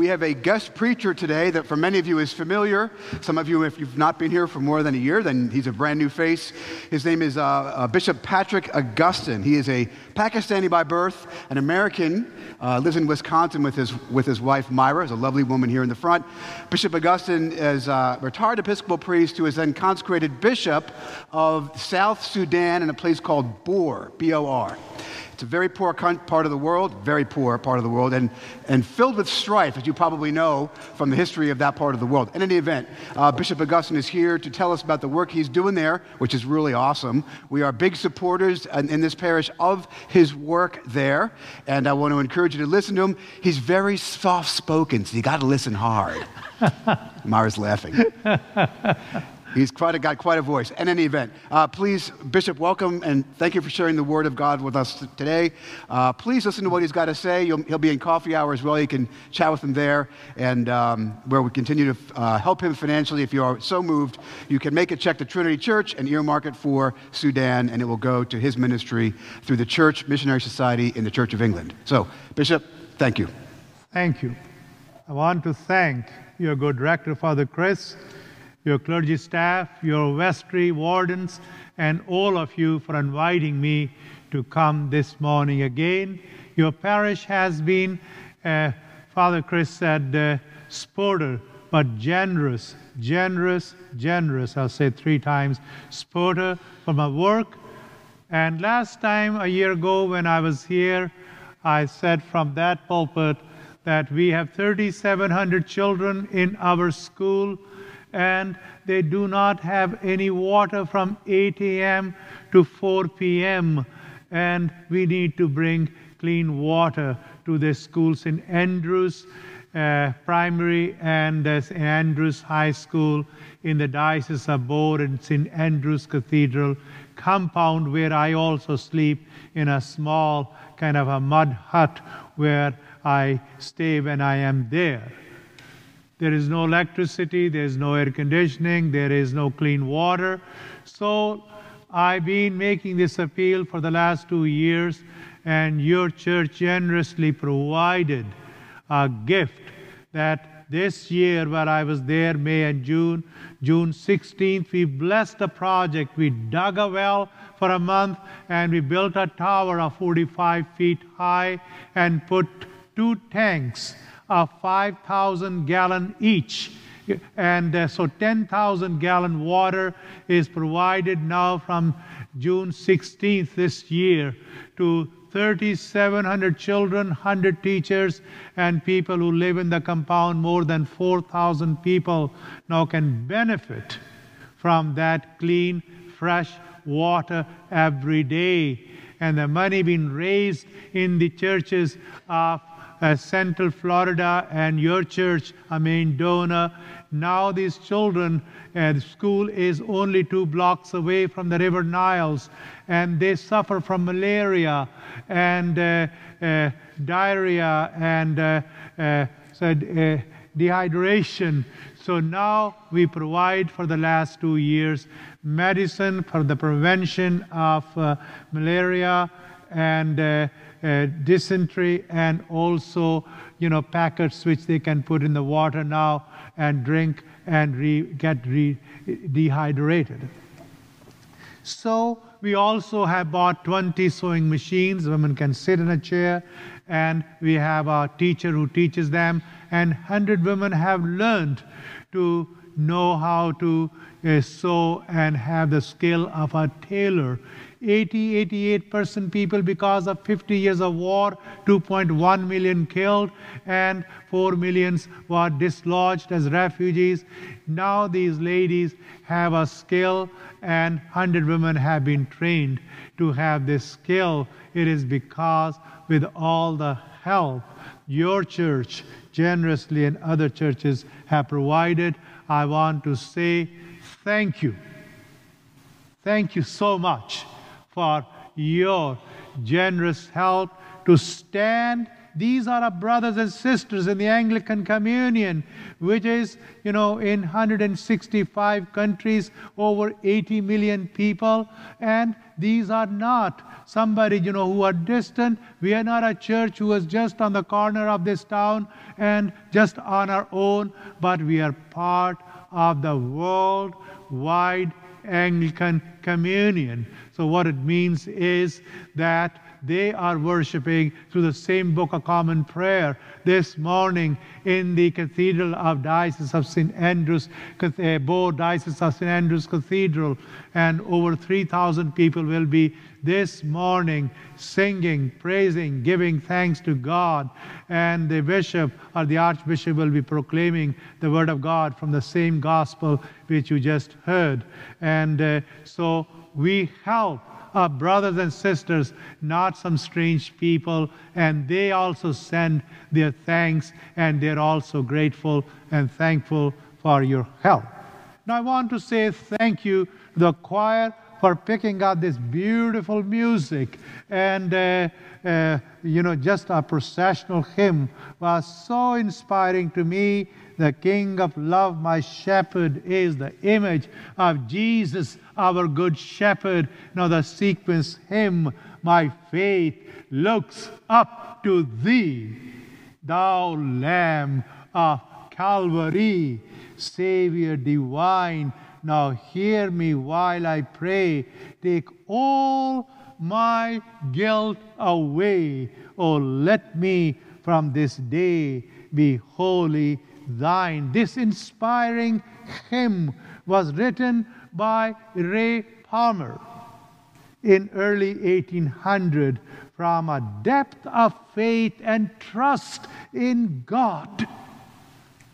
We have a guest preacher today that for many of you is familiar. Some of you, if you've not been here for more than a year, then he's a brand new face. His name is uh, uh, Bishop Patrick Augustine. He is a Pakistani by birth, an American, uh, lives in Wisconsin with his, with his wife Myra, is a lovely woman here in the front. Bishop Augustine is a retired Episcopal priest who is then consecrated bishop of South Sudan in a place called Bor, B O R. It's a very poor part of the world, very poor part of the world, and, and filled with strife, as you probably know from the history of that part of the world. In any event, uh, Bishop Augustine is here to tell us about the work he's doing there, which is really awesome. We are big supporters in, in this parish of his work there, and I want to encourage you to listen to him. He's very soft spoken, so you got to listen hard. Mara's laughing. He's quite a, got quite a voice. In any event, uh, please, Bishop, welcome and thank you for sharing the Word of God with us today. Uh, please listen to what he's got to say. You'll, he'll be in coffee hour as well. You can chat with him there, and um, where we continue to uh, help him financially. If you are so moved, you can make a check to Trinity Church and earmark it for Sudan, and it will go to his ministry through the Church Missionary Society in the Church of England. So, Bishop, thank you. Thank you. I want to thank your good director, Father Chris your clergy staff, your vestry wardens, and all of you for inviting me to come this morning again. Your parish has been, uh, Father Chris said, uh, sporter, but generous, generous, generous. I'll say three times sporter for my work. And last time, a year ago, when I was here, I said from that pulpit that we have 3,700 children in our school and they do not have any water from 8 a.m. to 4 p.m. And we need to bring clean water to the schools in Andrews uh, Primary and uh, St. Andrews High School in the Diocese of Bor and St. Andrews Cathedral compound, where I also sleep in a small kind of a mud hut where I stay when I am there. There is no electricity, there is no air conditioning, there is no clean water. So I've been making this appeal for the last two years, and your church generously provided a gift that this year, where I was there, May and June, June 16th, we blessed the project. We dug a well for a month and we built a tower of 45 feet high and put two tanks of 5,000 gallon each. And uh, so 10,000 gallon water is provided now from June 16th this year to 3,700 children, 100 teachers, and people who live in the compound. More than 4,000 people now can benefit from that clean, fresh water every day. And the money being raised in the churches uh, Central Florida and your church, a main donor. Now these children, uh, the school is only two blocks away from the River Niles, and they suffer from malaria and uh, uh diarrhea and uh, uh, so, dehydration. So now we provide for the last two years medicine for the prevention of malaria and uh, dysentery and also, you know, packets which they can put in the water now and drink and re, get re, dehydrated. So we also have bought 20 sewing machines. Women can sit in a chair, and we have a teacher who teaches them. And 100 women have learned to know how to uh, sew and have the skill of a tailor 80, 88% people because of 50 years of war, 2.1 million killed, and 4 millions were dislodged as refugees. Now these ladies have a skill, and 100 women have been trained to have this skill. It is because, with all the help your church generously and other churches have provided, I want to say thank you. Thank you so much for your generous help to stand these are our brothers and sisters in the Anglican Communion, which is, you know, in 165 countries, over 80 million people. And these are not somebody, you know, who are distant. We are not a church who is just on the corner of this town and just on our own, but we are part of the worldwide Anglican Communion. So, what it means is that they are worshiping through the same Book of Common Prayer this morning in the Cathedral of Diocese of St. Andrews, Bor Diocese of St. Andrews Cathedral, and over 3,000 people will be this morning singing, praising, giving thanks to God. And the bishop or the archbishop will be proclaiming the word of God from the same gospel which you just heard. And uh, so we help our brothers and sisters, not some strange people, and they also send their thanks and they're also grateful and thankful for your help. Now, I want to say thank you to the choir for picking up this beautiful music. And, uh, uh, you know, just a processional hymn was so inspiring to me. The King of Love, my shepherd, is the image of Jesus, our good shepherd. Now, the sequence hymn, my faith looks up to thee, thou Lamb of Calvary, Savior divine now hear me while I pray. Take all my guilt away. Oh, let me from this day be wholly thine. This inspiring hymn was written by Ray Palmer in early 1800 from a depth of faith and trust in God.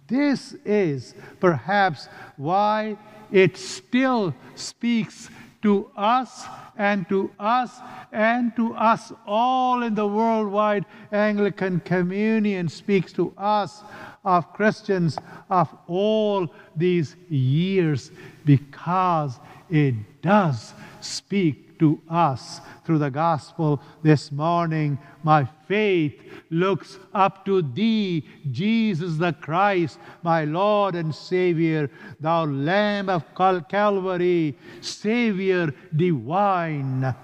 This is perhaps why it still speaks to us and to us and to us all in the worldwide Anglican Communion speaks to us of Christians of all these years because it does speak to us through the gospel this morning. My faith looks up to thee, Jesus the Christ, my Lord and Savior, thou Lamb of Calvary, Savior divine.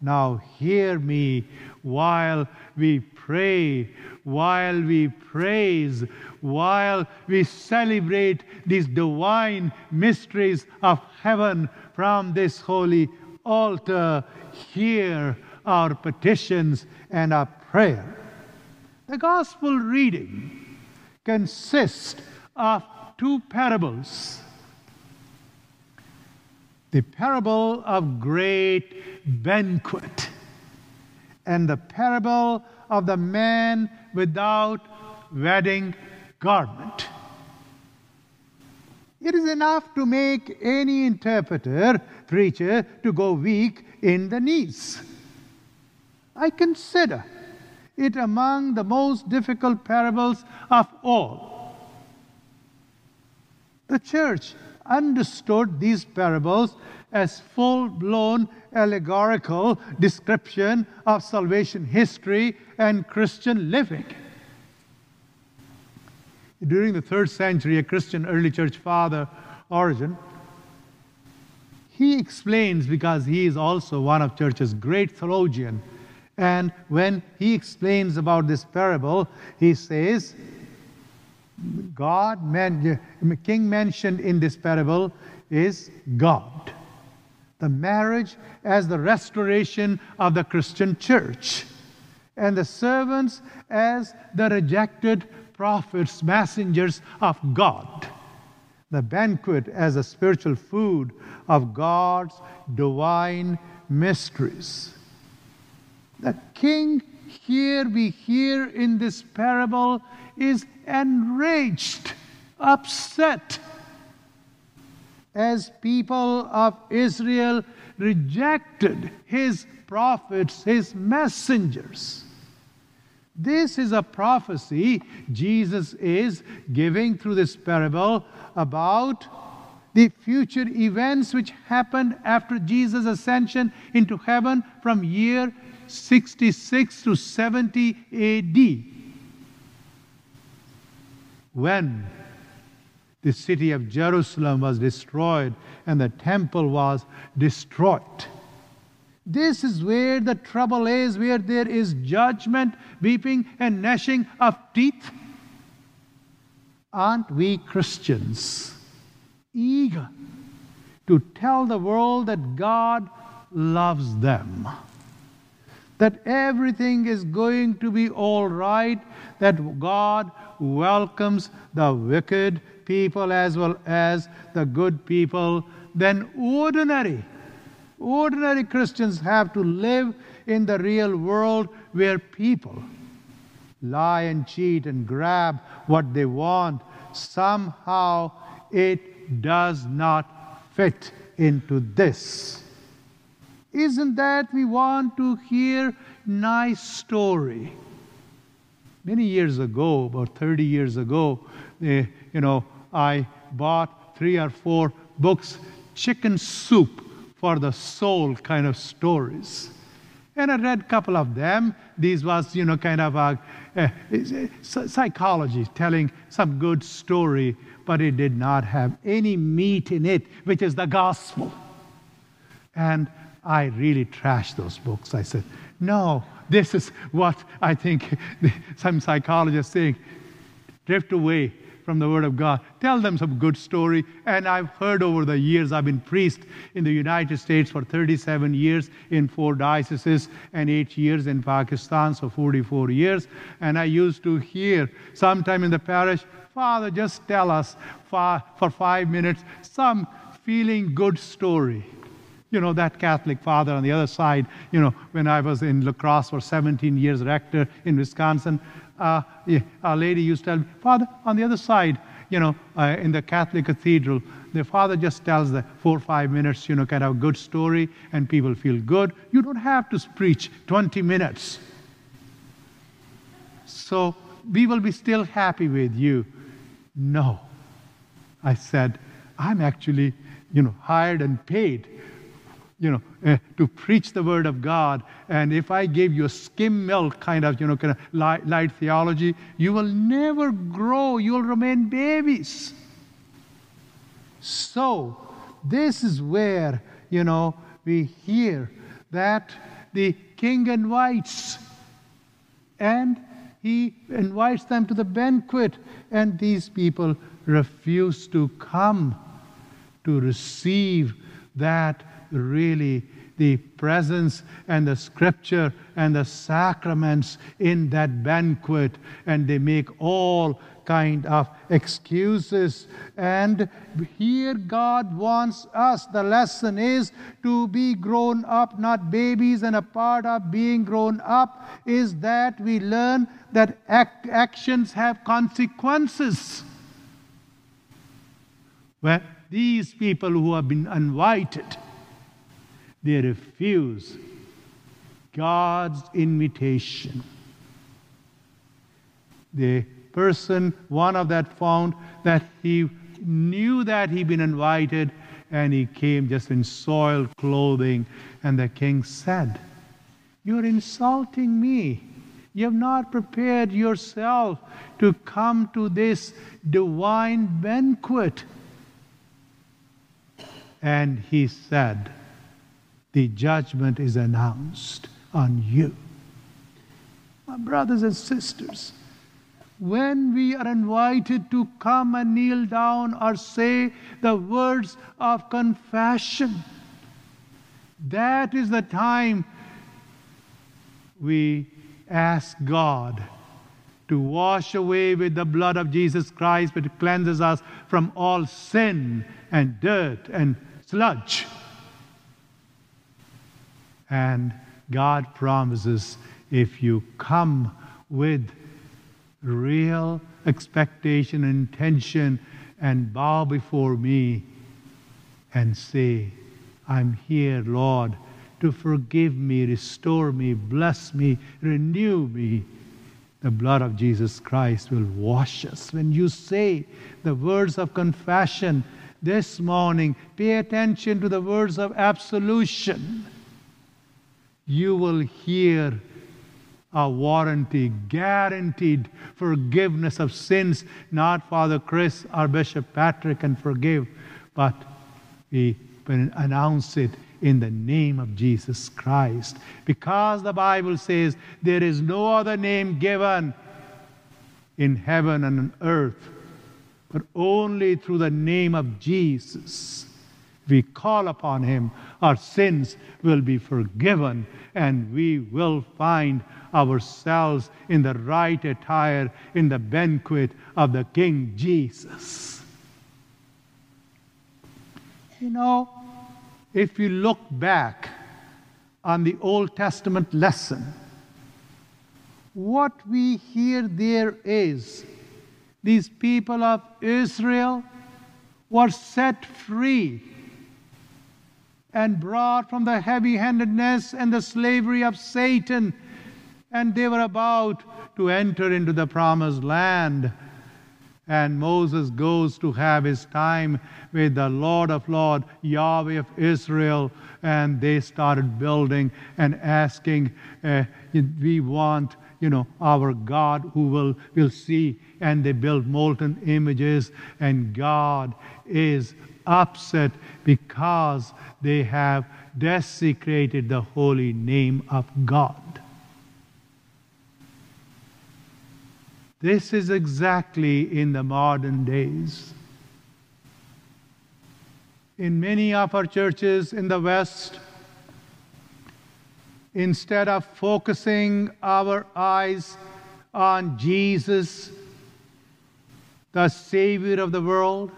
Now hear me while we pray, while we praise, while we celebrate these divine mysteries of heaven from this holy altar. Hear our petitions and our prayer. The gospel reading consists of two parables the parable of great banquet and the parable of the man without wedding garment. It is enough to make any interpreter, preacher, to go weak in the knees. I consider it among the most difficult parables of all. The church understood these parables as full blown allegorical description of salvation history and Christian living. During the third century, a Christian early church father, Origen, he explains because he is also one of church's great theologian and when he explains about this parable, he says, God, man, king mentioned in this parable is God. The marriage as the restoration of the Christian church, and the servants as the rejected prophets, messengers of God. The banquet as a spiritual food of God's divine mysteries. The king here we hear in this parable is enraged, upset, as people of Israel rejected his prophets, his messengers. This is a prophecy Jesus is giving through this parable about the future events which happened after Jesus' ascension into heaven from year 66 to 70 AD. when the city of Jerusalem was destroyed and the temple was destroyed. This is where the trouble is, where there is judgment, weeping, and gnashing of teeth. Aren't we Christians eager to tell the world that God loves them? That everything is going to be all right, that God welcomes the wicked people as well as the good people, then ordinary Ordinary Christians have to live in the real world where people lie and cheat and grab what they want. Somehow it does not fit into this. Isn't that we want to hear nice story? Many years ago, about 30 years ago, eh, you know, I bought three or four books, Chicken Soup for the soul kind of stories. And I read a couple of them. These was, you know, kind of a, a, a, psychology telling some good story, but it did not have any meat in it, which is the gospel. And I really trashed those books. I said, no, this is what I think some psychologists think. Drift away from the Word of God. Tell them some good story. And I've heard over the years, I've been priest in the United States for 37 years in four dioceses and eight years in Pakistan, so 44 years. And I used to hear sometime in the parish, Father, just tell us for, for five minutes some feeling good story you know, that Catholic father on the other side, you know, when I was in La Crosse for 17 years, rector in Wisconsin, uh, a lady used to tell me, Father, on the other side, you know, uh, in the Catholic cathedral, the father just tells the four or five minutes, you know, kind of a good story, and people feel good. You don't have to preach 20 minutes. So we will be still happy with you. No. I said, I'm actually, you know, hired and paid you know, uh, to preach the word of God. And if I gave you a skim milk kind of, you know, kind of light, light theology, you will never grow. You will remain babies. So, this is where, you know, we hear that the king invites, and he invites them to the banquet, and these people refuse to come to receive that really the presence and the scripture and the sacraments in that banquet. And they make all kind of excuses. And here god wants us the lesson is to be grown up not babies. And a part of being grown up is that we learn that act, actions have consequences. Well these people who have been invited they refuse God's invitation. The person, one of that found that he knew that he'd been invited and he came just in soiled clothing. And the king said, You're insulting me. You have not prepared yourself to come to this divine banquet. And he said, the judgment is announced on you. My brothers and sisters, when we are invited to come and kneel down or say the words of confession, that is the time we ask God to wash away with the blood of Jesus Christ, which cleanses us from all sin and dirt and sludge. And God promises if you come with real expectation intention and bow before me and say, I'm here, Lord, to forgive me, restore me, bless me, renew me. The blood of Jesus Christ will wash us. When you say the words of confession this morning, pay attention to the words of absolution you will hear a warranty, guaranteed forgiveness of sins. Not Father Chris or Bishop Patrick can forgive, but we announce it in the name of Jesus Christ. Because the Bible says there is no other name given in heaven and on earth, but only through the name of Jesus. We call upon him, our sins will be forgiven, and we will find ourselves in the right attire in the banquet of the King Jesus. You know, if you look back on the Old Testament lesson, what we hear there is these people of Israel were set free and brought from the heavy handedness and the slavery of Satan, and they were about to enter into the promised land. And Moses goes to have his time with the Lord of Lords, Yahweh of Israel, and they started building and asking, uh, We want you know, our God who will, will see. And they build molten images, and God is upset because they have desecrated the holy name of God. This is exactly in the modern days. In many of our churches in the West, instead of focusing our eyes on Jesus, the Savior of the world,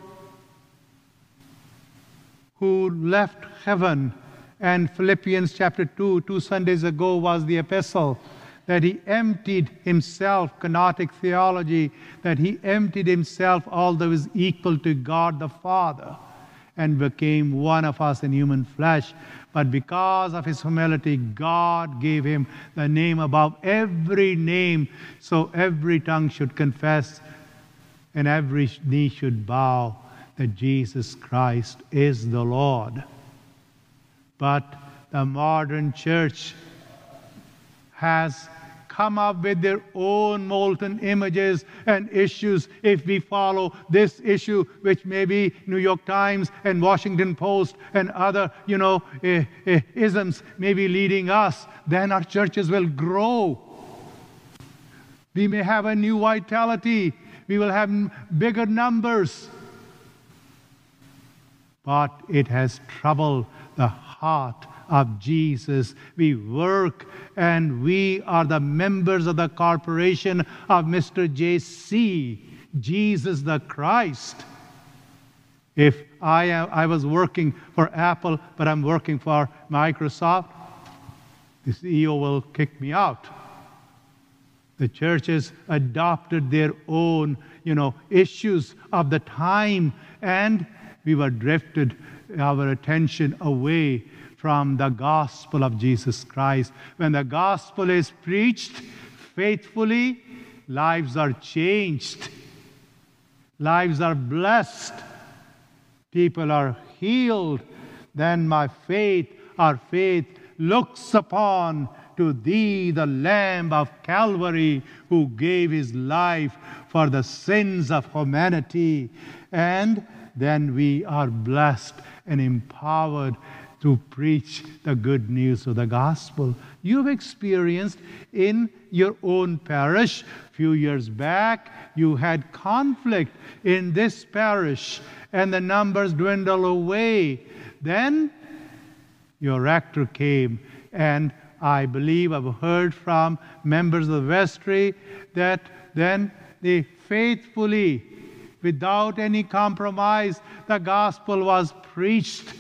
who left heaven. And Philippians chapter 2, two Sundays ago, was the epistle that he emptied himself, kenotic theology, that he emptied himself, although was equal to God the Father, and became one of us in human flesh. But because of his humility, God gave him the name above every name, so every tongue should confess and every knee should bow that Jesus Christ is the Lord. But the modern church has come up with their own molten images and issues. If we follow this issue which maybe new york times and washington post and other you know eh, eh, isms may be leading us then our churches will grow. We may have a new vitality. We will have bigger numbers but it has troubled the heart of Jesus. We work and we are the members of the corporation of Mr. J.C., Jesus the Christ. If I, am, I was working for Apple, but I'm working for Microsoft, the CEO will kick me out. The churches adopted their own, you know, issues of the time, and we were drifted our attention away from the gospel of Jesus Christ. When the gospel is preached faithfully, lives are changed, lives are blessed, people are healed. Then my faith, our faith, looks upon to thee, the Lamb of Calvary, who gave his life for the sins of humanity. And then we are blessed and empowered to preach the good news of the gospel. You've experienced in your own parish, few years back, you had conflict in this parish and the numbers dwindled away. Then your rector came, and I believe I've heard from members of the vestry that then they faithfully, without any compromise, the gospel was preached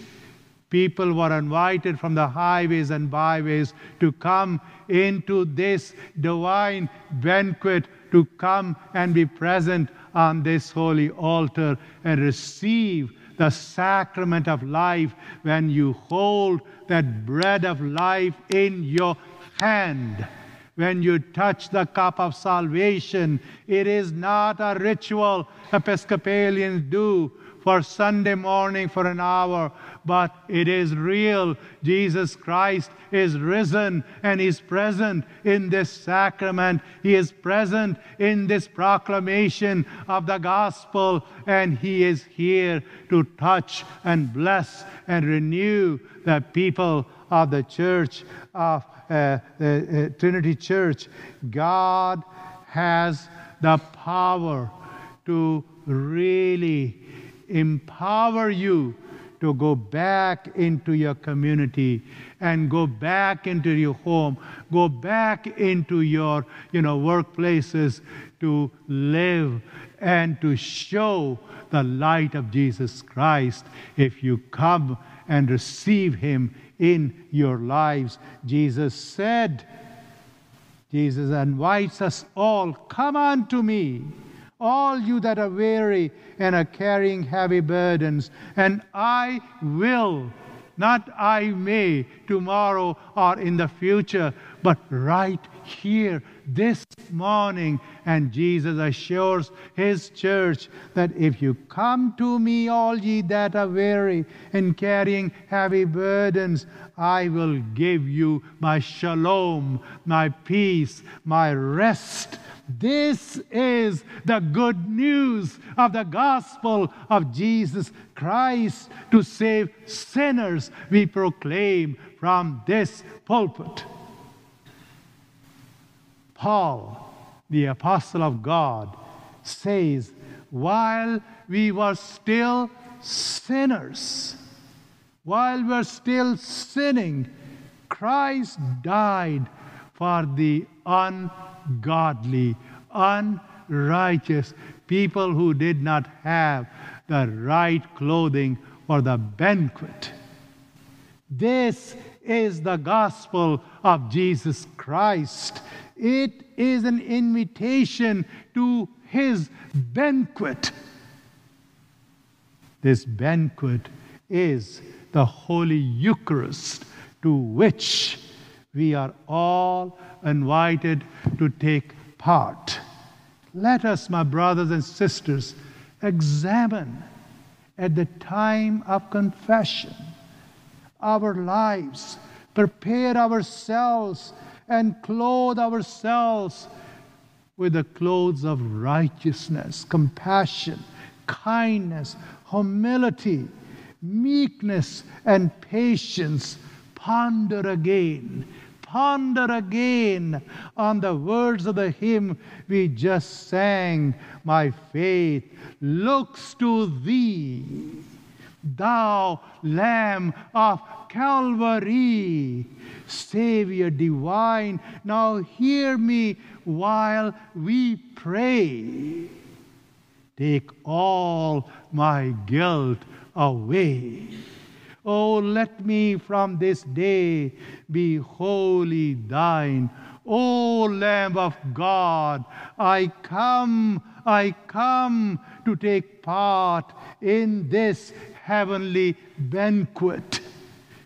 People were invited from the highways and byways to come into this divine banquet, to come and be present on this holy altar and receive the sacrament of life when you hold that bread of life in your hand. When you touch the cup of salvation, it is not a ritual Episcopalians do for Sunday morning for an hour, but it is real. Jesus Christ is risen and is present in this sacrament. He is present in this proclamation of the gospel, and He is here to touch and bless and renew the people of the church of uh, uh, Trinity Church. God has the power to really empower you to go back into your community and go back into your home, go back into your you know, workplaces to live and to show the light of Jesus Christ if you come and receive Him in your lives. Jesus said, Jesus invites us all, come unto me all you that are weary and are carrying heavy burdens, and I will, not I may, tomorrow or in the future, but right here, this morning. And Jesus assures his church that if you come to me, all ye that are weary and carrying heavy burdens, I will give you my shalom, my peace, my rest this is the good news of the gospel of Jesus Christ to save sinners, we proclaim from this pulpit. Paul, the apostle of God, says, while we were still sinners, while we're still sinning, Christ died for the ungodly, unrighteous, people who did not have the right clothing for the banquet. This is the gospel of Jesus Christ. It is an invitation to his banquet. This banquet is the Holy Eucharist to which we are all invited to take part. Let us, my brothers and sisters, examine at the time of confession our lives, prepare ourselves, and clothe ourselves with the clothes of righteousness, compassion, kindness, humility, meekness, and patience. Ponder again ponder again on the words of the hymn we just sang. My faith looks to thee, thou Lamb of Calvary, Savior divine. Now hear me while we pray. Take all my guilt away. Oh, let me from this day be wholly thine. O Lamb of God, I come, I come to take part in this heavenly banquet,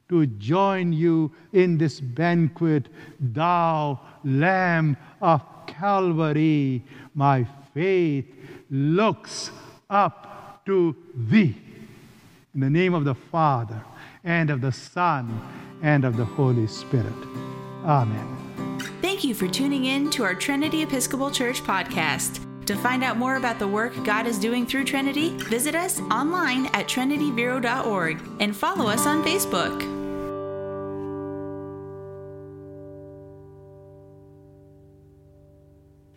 to join you in this banquet, thou Lamb of Calvary. My faith looks up to thee. In the name of the Father, and of the Son, and of the Holy Spirit. Amen. Thank you for tuning in to our Trinity Episcopal Church podcast. To find out more about the work God is doing through Trinity, visit us online at trinityvero.org and follow us on Facebook.